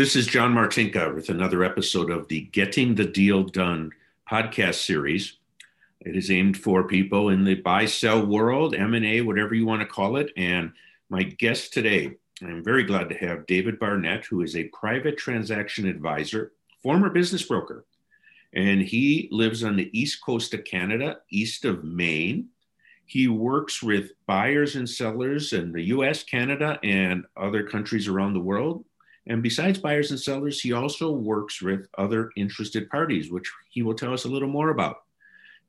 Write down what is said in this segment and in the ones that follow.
This is John Martinka with another episode of the Getting the Deal Done podcast series. It is aimed for people in the buy sell world, M&A, whatever you want to call it. And my guest today, I'm very glad to have David Barnett, who is a private transaction advisor, former business broker. And he lives on the east coast of Canada, east of Maine. He works with buyers and sellers in the US, Canada, and other countries around the world. And besides buyers and sellers, he also works with other interested parties, which he will tell us a little more about.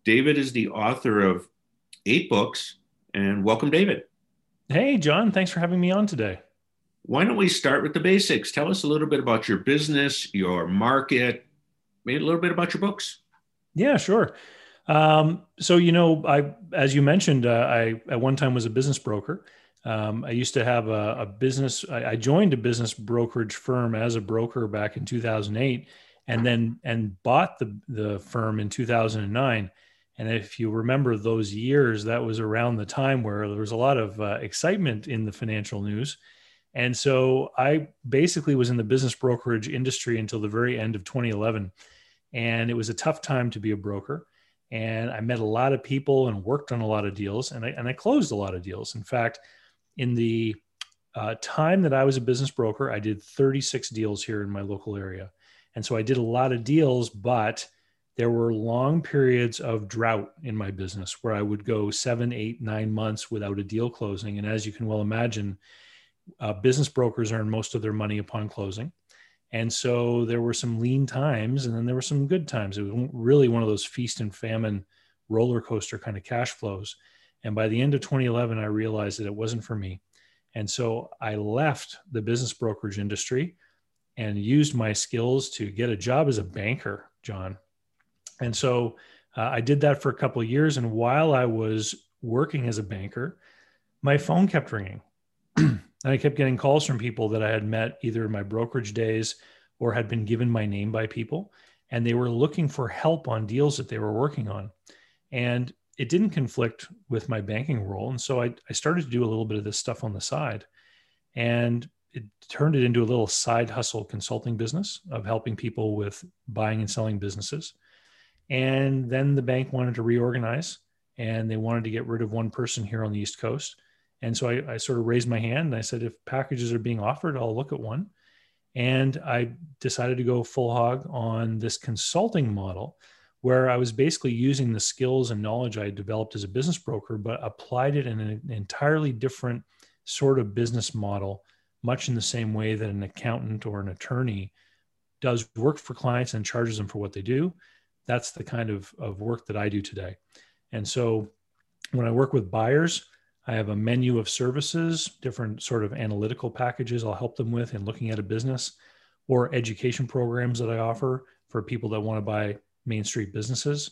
David is the author of eight books, and welcome, David. Hey, John, thanks for having me on today. Why don't we start with the basics? Tell us a little bit about your business, your market, maybe a little bit about your books. Yeah, sure. Um, so, you know, I, as you mentioned, uh, I at one time was a business broker. Um, I used to have a, a business. I, joined a business brokerage firm as a broker back in 2008, and then and bought the the firm in 2009. And if you remember those years, that was around the time where there was a lot of uh, excitement in the financial news. And so I basically was in the business brokerage industry until the very end of 2011. And it was a tough time to be a broker. And I met a lot of people and worked on a lot of deals, and I, and I closed a lot of deals. In fact, in the uh, time that I was a business broker, I did 36 deals here in my local area. And so I did a lot of deals, but there were long periods of drought in my business where I would go seven, eight, nine months without a deal closing. And as you can well imagine, uh, business brokers earn most of their money upon closing. And so there were some lean times and then there were some good times. It was really one of those feast and famine roller coaster kind of cash flows. And by the end of 2011, I realized that it wasn't for me. And so I left the business brokerage industry and used my skills to get a job as a banker, John. And so uh, I did that for a couple of years. And while I was working as a banker, my phone kept ringing. and I kept getting calls from people that I had met either in my brokerage days or had been given my name by people. And they were looking for help on deals that they were working on. And it didn't conflict with my banking role. And so I, I started to do a little bit of this stuff on the side. And it turned it into a little side hustle consulting business of helping people with buying and selling businesses. And then the bank wanted to reorganize and they wanted to get rid of one person here on the East Coast. And so I, I sort of raised my hand and I said, if packages are being offered, I'll look at one. And I decided to go full hog on this consulting model where I was basically using the skills and knowledge I had developed as a business broker, but applied it in an entirely different sort of business model, much in the same way that an accountant or an attorney does work for clients and charges them for what they do. That's the kind of, of work that I do today. And so when I work with buyers, I have a menu of services, different sort of analytical packages I'll help them with in looking at a business or education programs that I offer for people that want to buy Main Street businesses.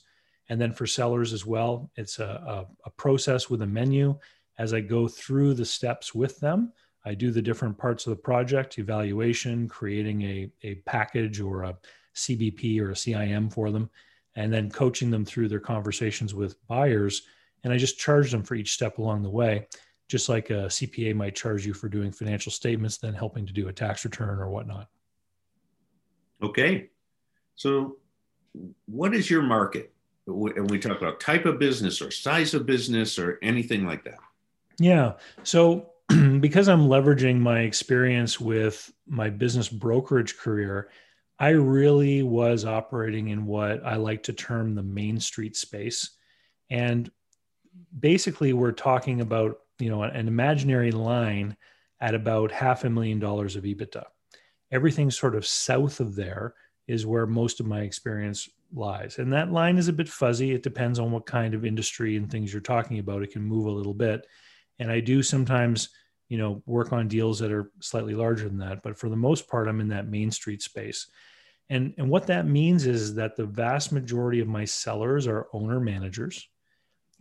And then for sellers as well, it's a, a, a, process with a menu. As I go through the steps with them, I do the different parts of the project evaluation, creating a, a package or a CBP or a CIM for them, and then coaching them through their conversations with buyers. And I just charge them for each step along the way, just like a CPA might charge you for doing financial statements, then helping to do a tax return or whatnot. Okay. So what is your market? And we talk about type of business or size of business or anything like that. Yeah. So because I'm leveraging my experience with my business brokerage career, I really was operating in what I like to term the main street space. And basically we're talking about, you know, an imaginary line at about half a million dollars of EBITDA. Everything sort of south of there is where most of my experience lies. And that line is a bit fuzzy. It depends on what kind of industry and things you're talking about. It can move a little bit. And I do sometimes, you know, work on deals that are slightly larger than that. But for the most part, I'm in that main street space. And, and what that means is that the vast majority of my sellers are owner managers.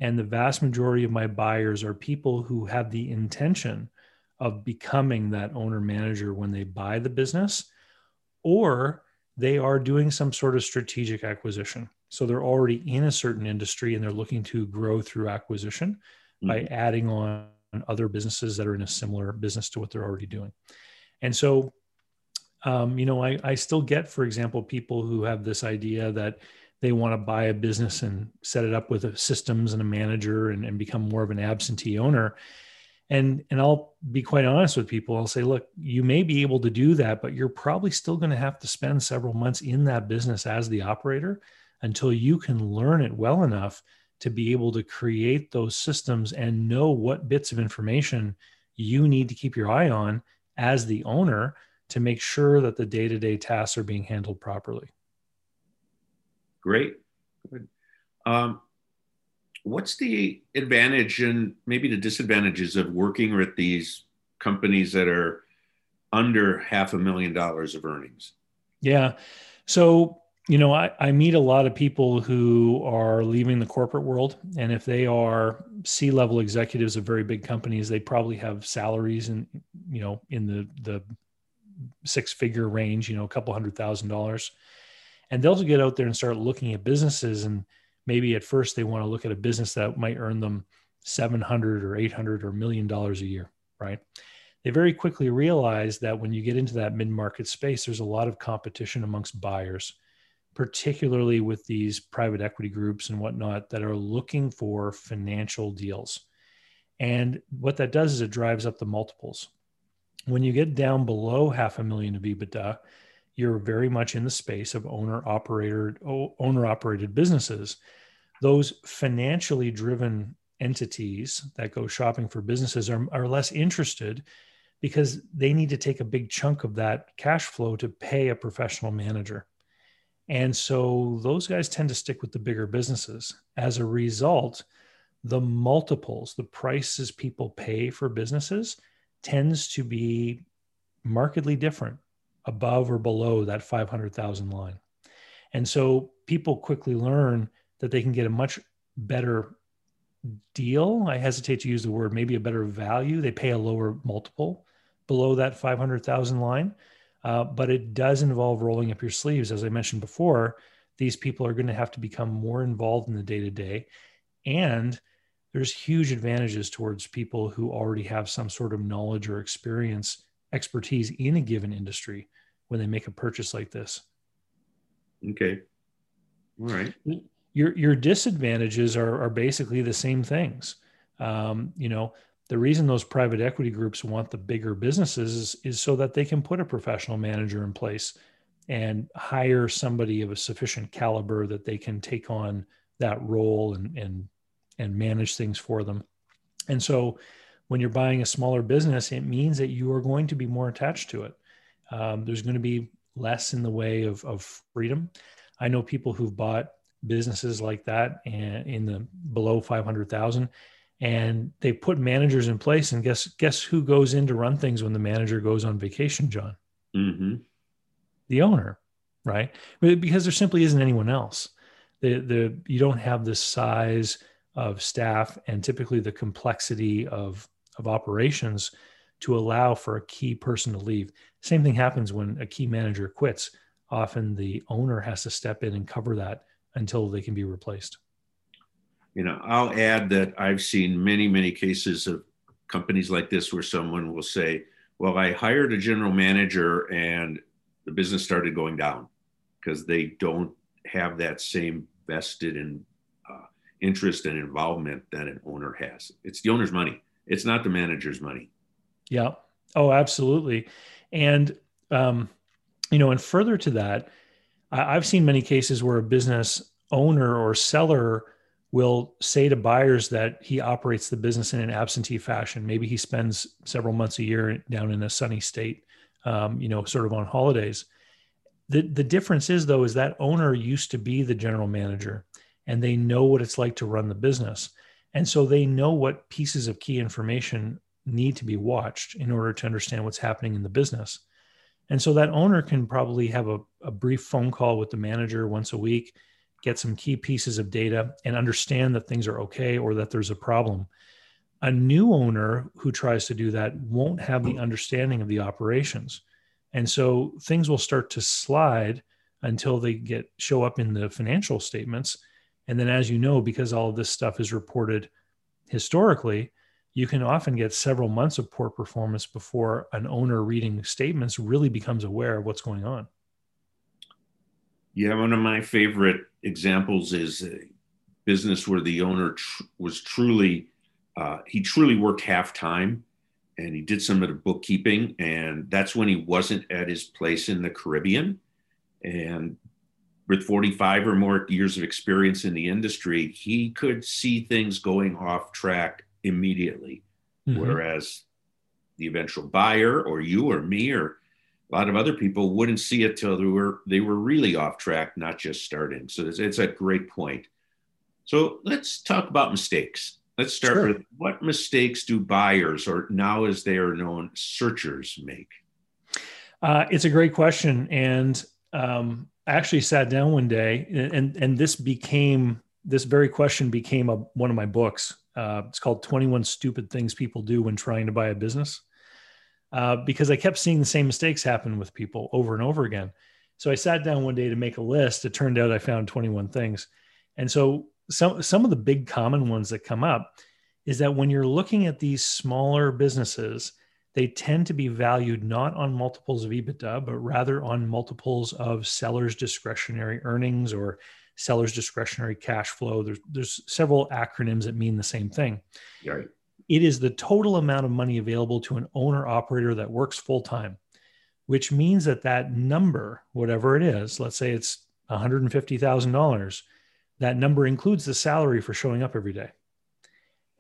And the vast majority of my buyers are people who have the intention of becoming that owner manager when they buy the business or they are doing some sort of strategic acquisition. So they're already in a certain industry and they're looking to grow through acquisition mm-hmm. by adding on other businesses that are in a similar business to what they're already doing. And so Um, you know, I, I still get, for example, people who have this idea that they want to buy a business and set it up with a systems and a manager and, and become more of an absentee owner. And, and I'll be quite honest with people. I'll say, look, you may be able to do that, but you're probably still going to have to spend several months in that business as the operator until you can learn it well enough to be able to create those systems and know what bits of information you need to keep your eye on as the owner to make sure that the day-to-day tasks are being handled properly great Good. Um, what's the advantage and maybe the disadvantages of working with these companies that are under half a million dollars of earnings yeah so you know, I, I meet a lot of people who are leaving the corporate world. And if they are C level executives of very big companies, they probably have salaries and, you know, in the, the six figure range, you know, a couple hundred thousand dollars. And they'll get out there and start looking at businesses. And maybe at first they want to look at a business that might earn them 700 or 800 or million dollars a year, right? They very quickly realize that when you get into that mid market space, there's a lot of competition amongst buyers particularly with these private equity groups and whatnot that are looking for financial deals. And what that does is it drives up the multiples. When you get down below half a million of EBITDA, you're very much in the space of owner operator owner operated businesses. Those financially driven entities that go shopping for businesses are, are less interested because they need to take a big chunk of that cash flow to pay a professional manager. And so those guys tend to stick with the bigger businesses. As a result, the multiples, the prices people pay for businesses tends to be markedly different above or below that 500,000 line. And so people quickly learn that they can get a much better deal. I hesitate to use the word, maybe a better value. They pay a lower multiple below that 500,000 line uh, but it does involve rolling up your sleeves. As I mentioned before, these people are going to have to become more involved in the day to day. And there's huge advantages towards people who already have some sort of knowledge or experience, expertise in a given industry when they make a purchase like this. Okay. All right. Your, your disadvantages are, are basically the same things. Um, you know, the reason those private equity groups want the bigger businesses is, is so that they can put a professional manager in place and hire somebody of a sufficient caliber that they can take on that role and and and manage things for them. And so when you're buying a smaller business, it means that you are going to be more attached to it. Um, there's going to be less in the way of, of freedom. I know people who've bought businesses like that and in the below 500,000 and they put managers in place and guess guess who goes in to run things when the manager goes on vacation john mm-hmm. the owner right because there simply isn't anyone else the the you don't have the size of staff and typically the complexity of of operations to allow for a key person to leave same thing happens when a key manager quits often the owner has to step in and cover that until they can be replaced you know, I'll add that I've seen many, many cases of companies like this where someone will say, well, I hired a general manager and the business started going down because they don't have that same vested in uh, interest and involvement that an owner has. It's the owner's money. It's not the manager's money. Yeah. Oh, absolutely. And, um, you know, and further to that, I, I've seen many cases where a business owner or seller will say to buyers that he operates the business in an absentee fashion. Maybe he spends several months a year down in a sunny state, um, you know, sort of on holidays. The, the difference is, though, is that owner used to be the general manager and they know what it's like to run the business. And so they know what pieces of key information need to be watched in order to understand what's happening in the business. And so that owner can probably have a, a brief phone call with the manager once a week get some key pieces of data and understand that things are okay or that there's a problem. A new owner who tries to do that won't have the understanding of the operations. And so things will start to slide until they get show up in the financial statements. And then as you know, because all of this stuff is reported historically, you can often get several months of poor performance before an owner reading statements really becomes aware of what's going on. Yeah, one of my favorite examples is a business where the owner tr- was truly, uh, he truly worked half time and he did some of the bookkeeping. And that's when he wasn't at his place in the Caribbean. And with 45 or more years of experience in the industry, he could see things going off track immediately. Mm-hmm. Whereas the eventual buyer or you or me or a lot of other people wouldn't see it till they were they were really off track, not just starting. So it's, it's a great point. So let's talk about mistakes. Let's start sure. with what mistakes do buyers, or now as they are known, searchers make? Uh, it's a great question, and um, I actually sat down one day, and and this became this very question became a, one of my books. Uh, it's called 21 Stupid Things People Do When Trying to Buy a Business. Uh, because I kept seeing the same mistakes happen with people over and over again. So I sat down one day to make a list. It turned out I found 21 things. And so some, some of the big common ones that come up is that when you're looking at these smaller businesses, they tend to be valued not on multiples of EBITDA, but rather on multiples of sellers' discretionary earnings or seller's discretionary cash flow. There's there's several acronyms that mean the same thing. Right. It is the total amount of money available to an owner operator that works full time, which means that that number, whatever it is, let's say it's $150,000, that number includes the salary for showing up every day.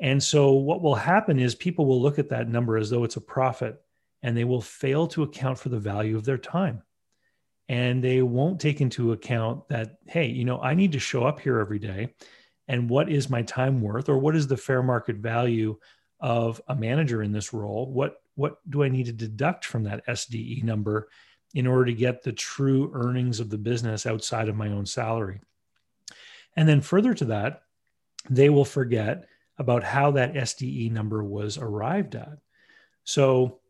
And so what will happen is people will look at that number as though it's a profit and they will fail to account for the value of their time and they won't take into account that hey you know i need to show up here every day and what is my time worth or what is the fair market value of a manager in this role? What what do i need to deduct from that sde number in order to get the true earnings of the business outside of my own salary? And then further to that they will forget about how that sde number was arrived at. So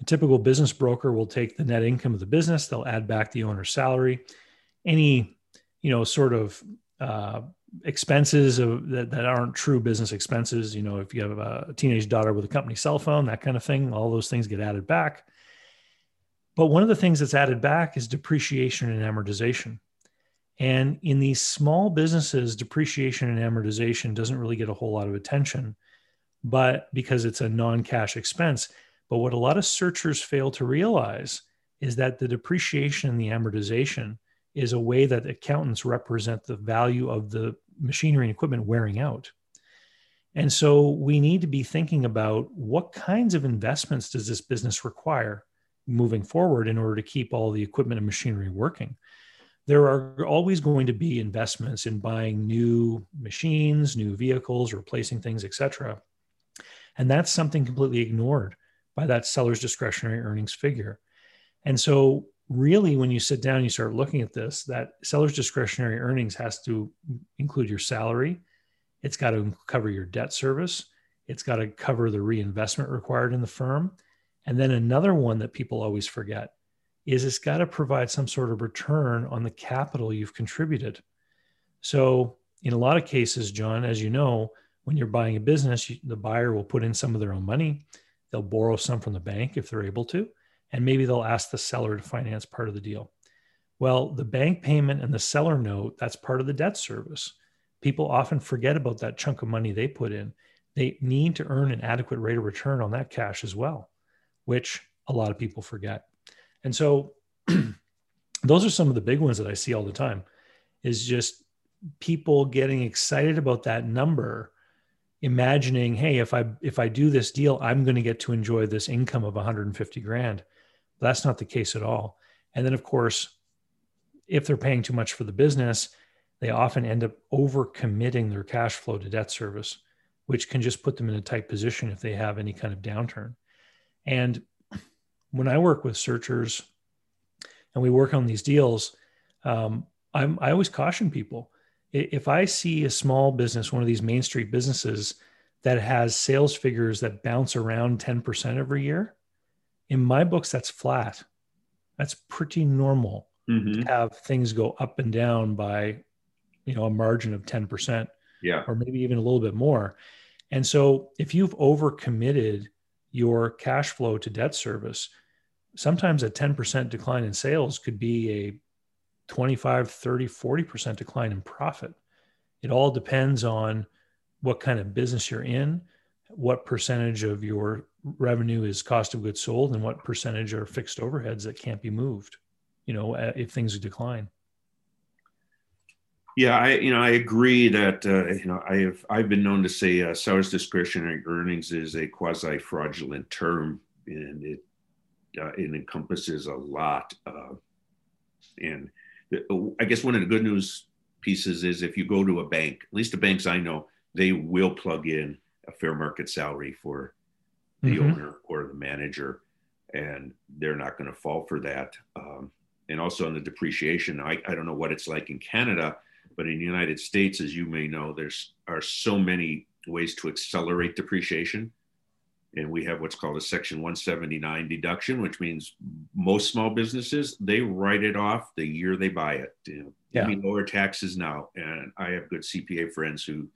a typical business broker will take the net income of the business, they'll add back the owner's salary, any, you know, sort of uh, expenses of, that, that aren't true business expenses. You know, if you have a teenage daughter with a company cell phone, that kind of thing, all those things get added back. But one of the things that's added back is depreciation and amortization. And in these small businesses, depreciation and amortization doesn't really get a whole lot of attention, but because it's a non cash expense, but what a lot of searchers fail to realize is that the depreciation and the amortization is a way that accountants represent the value of the machinery and equipment wearing out. And so we need to be thinking about what kinds of investments does this business require moving forward in order to keep all the equipment and machinery working. There are always going to be investments in buying new machines, new vehicles, replacing things, etc. And that's something completely ignored by that seller's discretionary earnings figure. And so, really, when you sit down and you start looking at this, that seller's discretionary earnings has to include your salary, it's got to cover your debt service, it's got to cover the reinvestment required in the firm. And then another one that people always forget is it's got to provide some sort of return on the capital you've contributed. So, in a lot of cases, John, as you know, when you're buying a business, the buyer will put in some of their own money. They'll borrow some from the bank if they're able to, and maybe they'll ask the seller to finance part of the deal. Well, the bank payment and the seller note, that's part of the debt service. People often forget about that chunk of money they put in. They need to earn an adequate rate of return on that cash as well, which a lot of people forget. And so those are some of the big ones that I see all the time is just people getting excited about that number imagining, hey, if I if I do this deal, I'm going to get to enjoy this income of 150 grand. That's not the case at all. And then, of course, if they're paying too much for the business, they often end up over committing their cash flow to debt service, which can just put them in a tight position if they have any kind of downturn. And when I work with searchers and we work on these deals, um, I'm, I always caution people if I see a small business, one of these Main Street businesses that has sales figures that bounce around 10% every year, in my books, that's flat. That's pretty normal mm-hmm. to have things go up and down by, you know, a margin of 10%. Yeah. Or maybe even a little bit more. And so if you've overcommitted your cash flow to debt service, sometimes a 10% decline in sales could be a 25, 30, 40% decline in profit. It all depends on what kind of business you're in, what percentage of your revenue is cost of goods sold, and what percentage are fixed overheads that can't be moved, you know, if things decline. Yeah, I you know I agree that uh, you know I have I've been known to say uh, seller's discretionary earnings is a quasi fraudulent term, and it uh, it encompasses a lot. Uh, and I guess one of the good news pieces is if you go to a bank, at least the banks I know, they will plug in a fair market salary for the mm-hmm. owner or the manager, and they're not going to fall for that. Um, and also on the depreciation, I, I don't know what it's like in Canada but in the United States, as you may know, there's are so many ways to accelerate depreciation. And we have what's called a Section 179 deduction, which means most small businesses they write it off the year they buy it. You know, yeah. Lower taxes now. And I have good CPA friends who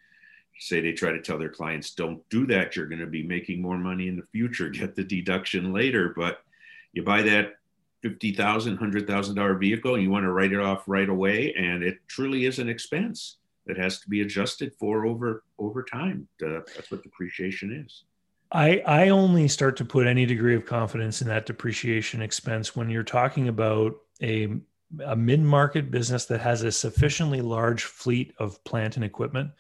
say they try to tell their clients, don't do that. You're going to be making more money in the future. Get the deduction later. But you buy that fifty thousand, hundred thousand dollar vehicle, and you want to write it off right away, and it truly is an expense that has to be adjusted for over over time. Uh, that's what depreciation is. I I only start to put any degree of confidence in that depreciation expense when you're talking about a a mid-market business that has a sufficiently large fleet of plant and equipment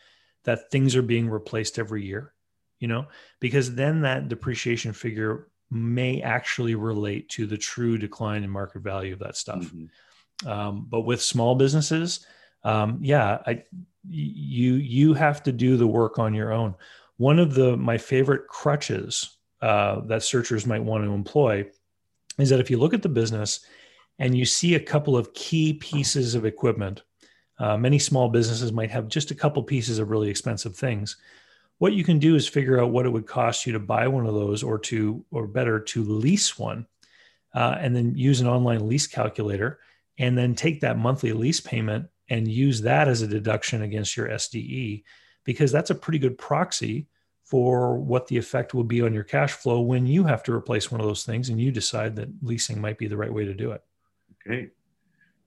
that things are being replaced every year you know because then that depreciation figure may actually relate to the true decline in market value of that stuff. Mm-hmm. Um, but with small businesses, um, yeah, I, you you have to do the work on your own. One of the my favorite crutches uh, that searchers might want to employ is that if you look at the business and you see a couple of key pieces of equipment, uh, many small businesses might have just a couple pieces of really expensive things. What you can do is figure out what it would cost you to buy one of those or to or better to lease one uh, and then use an online lease calculator and then take that monthly lease payment and use that as a deduction against your SDE because that's a pretty good proxy for what the effect will be on your cash flow when you have to replace one of those things and you decide that leasing might be the right way to do it. Okay.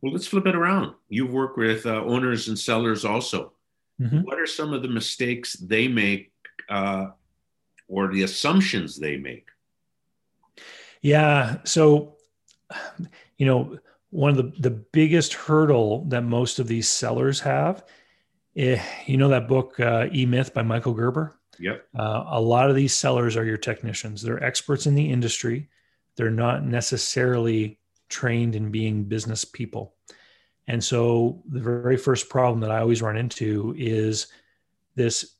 Well, let's flip it around. You work with uh, owners and sellers also. Mm-hmm. What are some of the mistakes they make uh, or the assumptions they make? Yeah. So, you know, one of the, the biggest hurdle that most of these sellers have, eh, you know, that book, uh, E Myth by Michael Gerber? Yep. Uh, a lot of these sellers are your technicians. They're experts in the industry. They're not necessarily trained in being business people. And so the very first problem that I always run into is this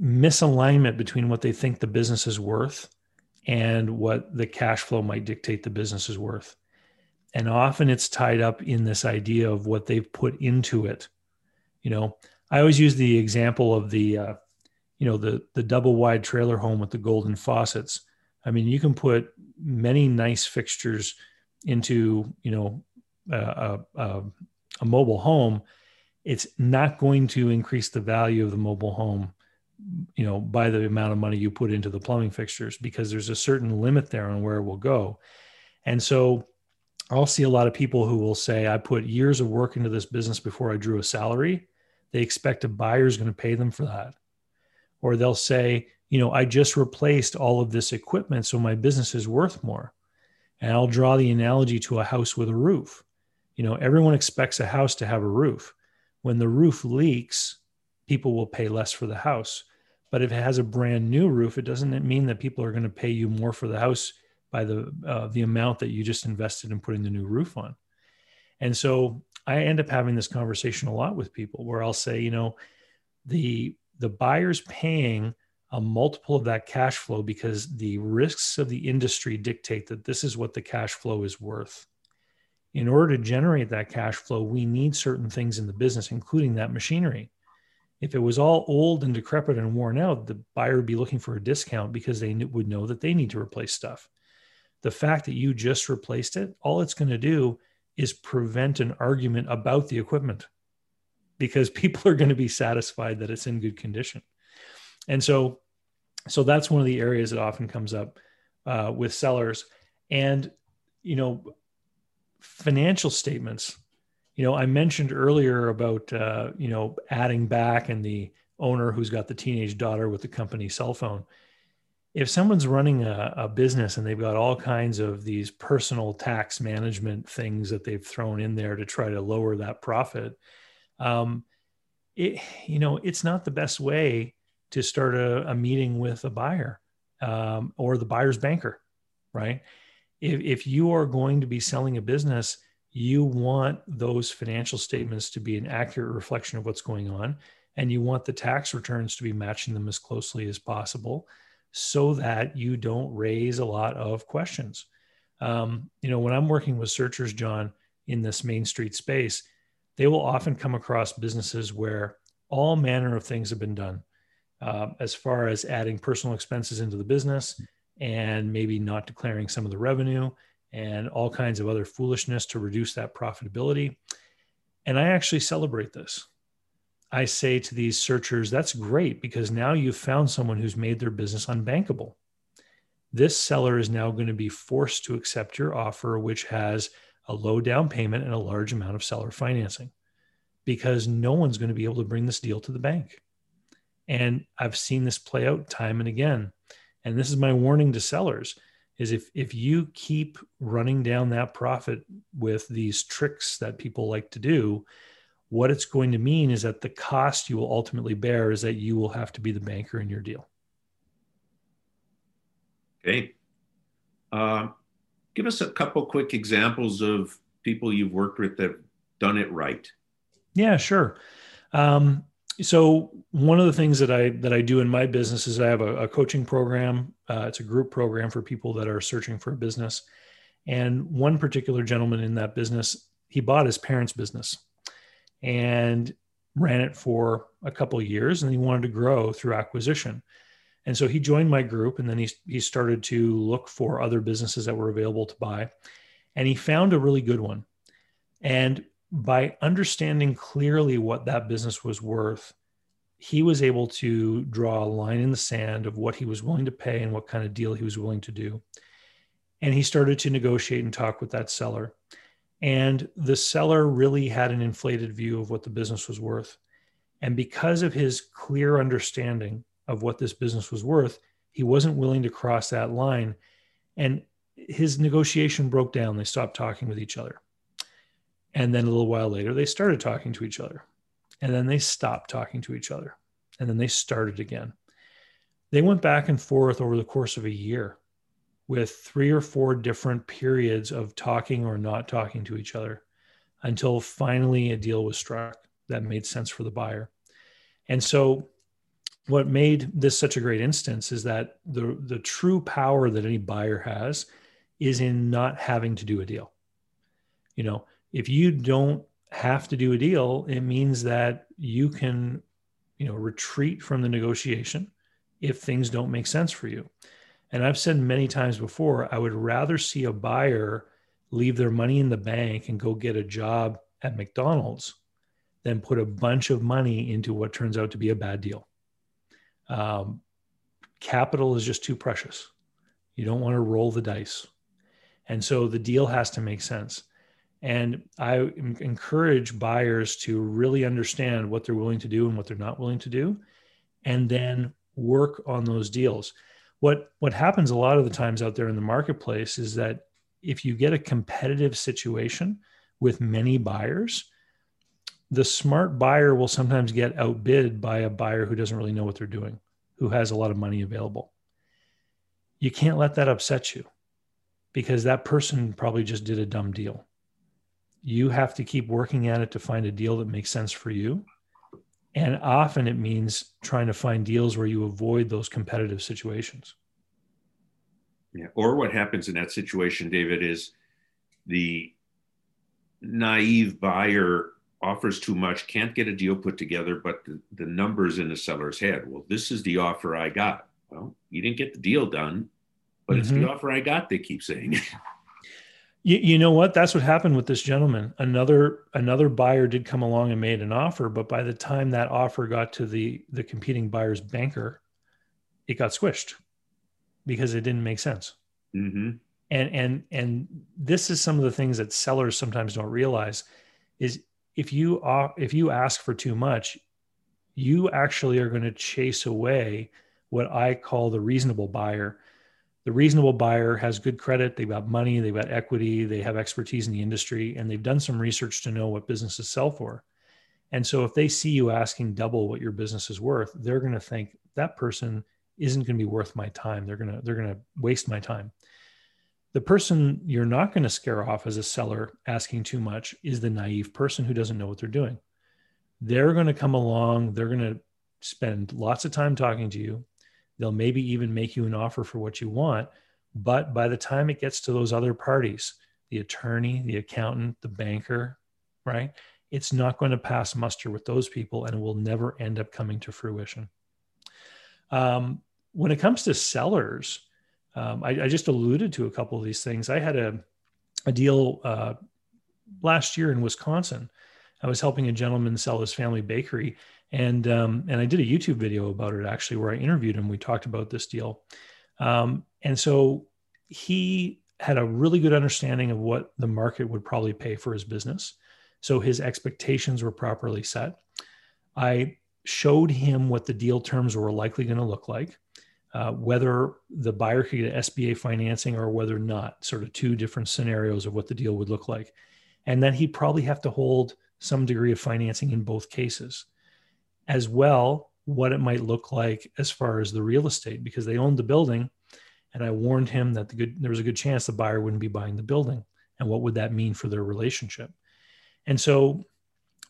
misalignment between what they think the business is worth and what the cash flow might dictate the business is worth. And often it's tied up in this idea of what they've put into it. You know, I always use the example of the, uh, you know, the the double wide trailer home with the golden faucets. I mean, you can put many nice fixtures into, you know, a, a, a mobile home, it's not going to increase the value of the mobile home you know by the amount of money you put into the plumbing fixtures because there's a certain limit there on where it will go. And so i'll see a lot of people who will say i put years of work into this business before i drew a salary. They expect a buyer is going to pay them for that or they'll say you know i just replaced all of this equipment so my business is worth more and i'll draw the analogy to a house with a roof you know, everyone expects a house to have a roof. When the roof leaks, people will pay less for the house. But if it has a brand new roof, it doesn't mean that people are going to pay you more for the house by the uh, the amount that you just invested in putting the new roof on. And so I end up having this conversation a lot with people where I'll say, you know, the the buyer's paying a multiple of that cash flow because the risks of the industry dictate that this is what the cash flow is worth in order to generate that cash flow, we need certain things in the business, including that machinery. If it was all old and decrepit and worn out, the buyer would be looking for a discount because they would know that they need to replace stuff. The fact that you just replaced it, all it's going to do is prevent an argument about the equipment because people are going to be satisfied that it's in good condition. and so so that's one of the areas that often comes up uh, with sellers and you know financial statements you know i mentioned earlier about uh, you know adding back and the owner who's got the teenage daughter with the company cell phone if someone's running a, a, business and they've got all kinds of these personal tax management things that they've thrown in there to try to lower that profit um, it you know it's not the best way to start a, a meeting with a buyer um, or the buyer's banker right if, if you are going to be selling a business you want those financial statements to be an accurate reflection of what's going on and you want the tax returns to be matching them as closely as possible so that you don't raise a lot of questions. Um, you know, when I'm working with searchers, John, in this Main Street space, they will often come across businesses where all manner of things have been done uh, as far as adding personal expenses into the business and maybe not declaring some of the revenue and all kinds of other foolishness to reduce that profitability. And I actually celebrate this. I say to these searchers, that's great because now you've found someone who's made their business unbankable. This seller is now going to be forced to accept your offer, which has a low down payment and a large amount of seller financing because no one's going to be able to bring this deal to the bank. And I've seen this play out time and again. And this is my warning to sellers is if if you keep running down that profit with these tricks that people like to do, what it's going to mean is that the cost you will ultimately bear is that you will have to be the banker in your deal. Okay. Uh, give us a couple quick examples of people you've worked with that have done it right. Yeah, sure. Um, so one of the things that I that I do in my business is I have a, a coaching program. Uh, it's a group program for people that are searching for a business. And one particular gentleman in that business, he bought his parents' business and ran it for a couple of years and he wanted to grow through acquisition and so he joined my group and then he, he started to look for other businesses that were available to buy. And he found a really good one. And by understanding clearly what that business was worth he was able to draw a line in the sand of what he was willing to pay and what kind of deal he was willing to do. And he started to negotiate and talk with that seller. And the seller really had an inflated view of what the business was worth. And because of his clear understanding of what this business was worth, he wasn't willing to cross that line. And his negotiation broke down. They stopped talking with each other. And then a little while later, they started talking to each other. And then they stopped talking to each other. And then they started again. They went back and forth over the course of a year with three or four different periods of talking or not talking to each other until finally a deal was struck that made sense for the buyer. And so what made this such a great instance is that the the true power that any buyer has is in not having to do a deal. You know, if you don't have to do a deal, it means that you can, you know, retreat from the negotiation if things don't make sense for you. And I've said many times before, I would rather see a buyer leave their money in the bank and go get a job at McDonald's than put a bunch of money into what turns out to be a bad deal. Um, capital is just too precious. You don't want to roll the dice. And so the deal has to make sense. And I encourage buyers to really understand what they're willing to do and what they're not willing to do, and then work on those deals what what happens a lot of the times out there in the marketplace is that if you get a competitive situation with many buyers the smart buyer will sometimes get outbid by a buyer who doesn't really know what they're doing who has a lot of money available you can't let that upset you because that person probably just did a dumb deal you have to keep working at it to find a deal that makes sense for you and often it means trying to find deals where you avoid those competitive situations. Yeah. Or what happens in that situation, David, is the naive buyer offers too much, can't get a deal put together, but the, the numbers in the seller's head. Well, this is the offer I got. Well, you didn't get the deal done, but mm-hmm. it's the mm-hmm. offer I got, they keep saying. You, you know what? That's what happened with this gentleman. Another another buyer did come along and made an offer, but by the time that offer got to the the competing buyer's banker, it got squished because it didn't make sense. Mm-hmm. And and and this is some of the things that sellers sometimes don't realize is if you are if you ask for too much, you actually are going to chase away what I call the reasonable buyer. The reasonable buyer has good credit, they've got money, they've got equity, they have expertise in the industry, and they've done some research to know what businesses sell for. And so if they see you asking double what your business is worth, they're going to think that person isn't going to be worth my time. They're going to they're going to waste my time. The person you're not going to scare off as a seller asking too much is the naive person who doesn't know what they're doing. They're going to come along, they're going to spend lots of time talking to you. They'll maybe even make you an offer for what you want, but by the time it gets to those other parties, the attorney, the accountant, the banker, right? it's not going to pass muster with those people and it will never end up coming to fruition. Um, when it comes to sellers, um, I, I, just alluded to a couple of these things. I had a, a deal uh, last year in Wisconsin. I was helping a gentleman sell his family bakery, and um, and I did a YouTube video about it actually, where I interviewed him. We talked about this deal, um, and so he had a really good understanding of what the market would probably pay for his business. So his expectations were properly set. I showed him what the deal terms were likely going to look like, uh, whether the buyer could get SBA financing or whether not, sort of two different scenarios of what the deal would look like. And then he'd probably have to hold some degree of financing in both cases. As well, what it might look like as far as the real estate, because they owned the building. And I warned him that the good, there was a good chance the buyer wouldn't be buying the building. And what would that mean for their relationship? And so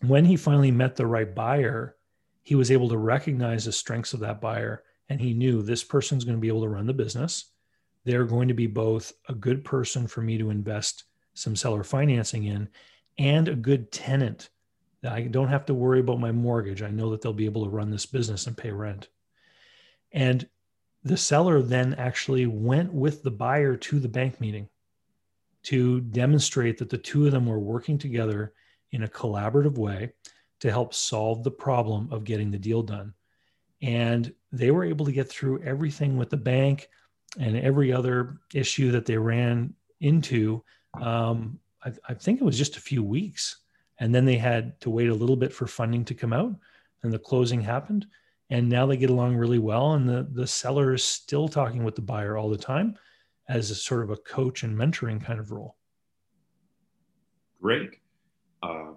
when he finally met the right buyer, he was able to recognize the strengths of that buyer. And he knew this person's going to be able to run the business. They're going to be both a good person for me to invest some seller financing in and a good tenant. that I don't have to worry about my mortgage. I know that they'll be able to run this business and pay rent. And the seller then actually went with the buyer to the bank meeting to demonstrate that the two of them were working together in a collaborative way to help solve the problem of getting the deal done. And they were able to get through everything with the bank and every other issue that they ran into. Um, I, I think it was just a few weeks. And then they had to wait a little bit for funding to come out, and the closing happened. And now they get along really well. And the, the seller is still talking with the buyer all the time as a sort of a coach and mentoring kind of role. Great. Uh,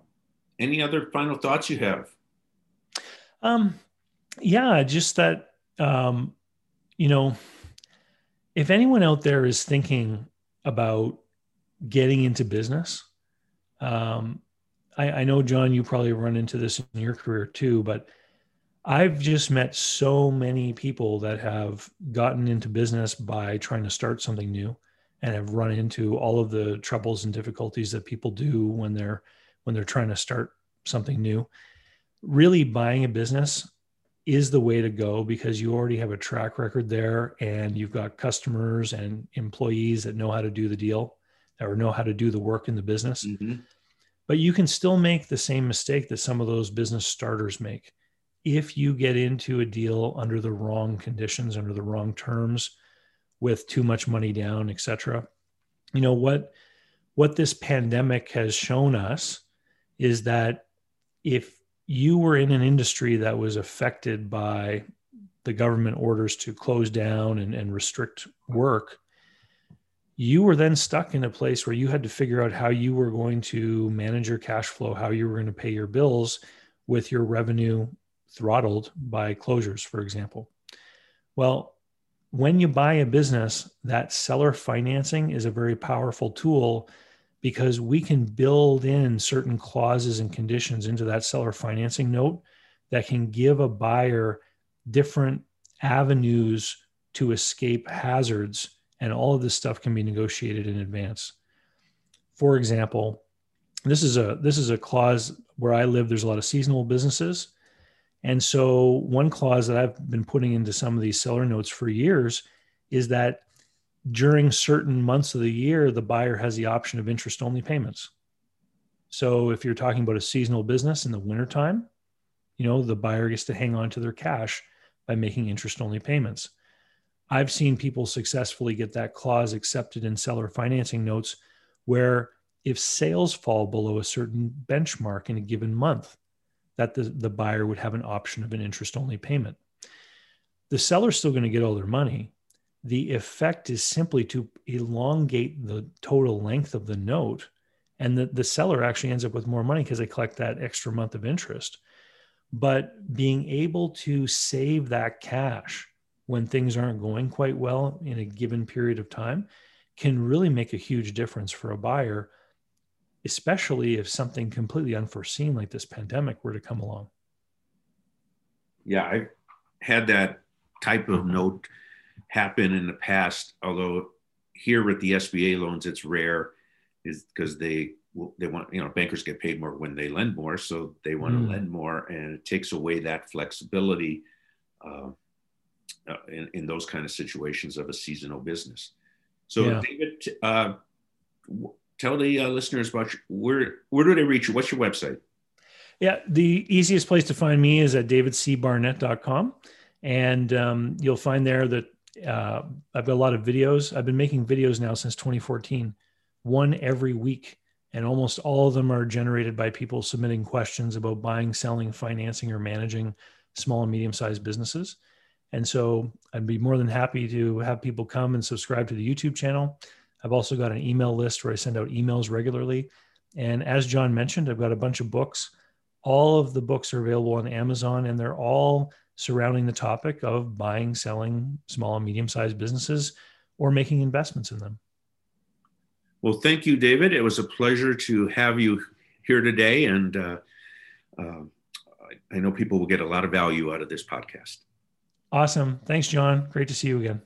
any other final thoughts you have? Um, yeah, just that, um, you know, if anyone out there is thinking about getting into business, um, I, I know, John, you probably run into this in your career too, but I've just met so many people that have gotten into business by trying to start something new and have run into all of the troubles and difficulties that people do when they're when they're trying to start something new. Really buying a business is the way to go because you already have a track record there and you've got customers and employees that know how to do the deal or know how to do the work in the business. Mm-hmm. But you can still make the same mistake that some of those business starters make if you get into a deal under the wrong conditions, under the wrong terms, with too much money down, et cetera. You know what what this pandemic has shown us is that if you were in an industry that was affected by the government orders to close down and, and restrict work, you were then stuck in a place where you had to figure out how you were going to manage your cash flow, how you were going to pay your bills with your revenue throttled by closures, for example. Well, when you buy a business, that seller financing is a very powerful tool because we can build in certain clauses and conditions into that seller financing note that can give a buyer different avenues to escape hazards and all of this stuff can be negotiated in advance. For example this is a this is a clause where i live there's a lot of seasonal businesses. And so, one clause that I've been putting into some of these seller notes for years is that during certain months of the year, the buyer has the option of interest only payments. So, if you're talking about a seasonal business in the wintertime, you know, the buyer gets to hang on to their cash by making interest only payments. I've seen people successfully get that clause accepted in seller financing notes where if sales fall below a certain benchmark in a given month, that the, the buyer would have an option of an interest only payment. The seller's still going to get all their money. The effect is simply to elongate the total length of the note. And the, the seller actually ends up with more money because they collect that extra month of interest. But being able to save that cash when things aren't going quite well in a given period of time can really make a huge difference for a buyer, especially if something completely unforeseen like this pandemic were to come along. Yeah, I had that type of note happen in the past, although here with the SBA loans, it's rare is because they they want you know bankers get paid more when they lend more so they want mm. to lend more and it takes away that flexibility uh, uh, in, in, those kind of situations of a seasonal business so yeah. david uh, tell the uh, listeners about where where do they reach you what's your website yeah the easiest place to find me is at davidcbarnett.com and um, you'll find there that uh, i've got a lot of videos i've been making videos now since 2014 one every week and almost all of them are generated by people submitting questions about buying, selling, financing, or managing small and medium sized businesses. And so I'd be more than happy to have people come and subscribe to the YouTube channel. I've also got an email list where I send out emails regularly. And as John mentioned, I've got a bunch of books. All of the books are available on Amazon, and they're all surrounding the topic of buying, selling small and medium sized businesses or making investments in them. Well, thank you, David. It was a pleasure to have you here today. And uh, uh, I know people will get a lot of value out of this podcast. Awesome. Thanks, John. Great to see you again.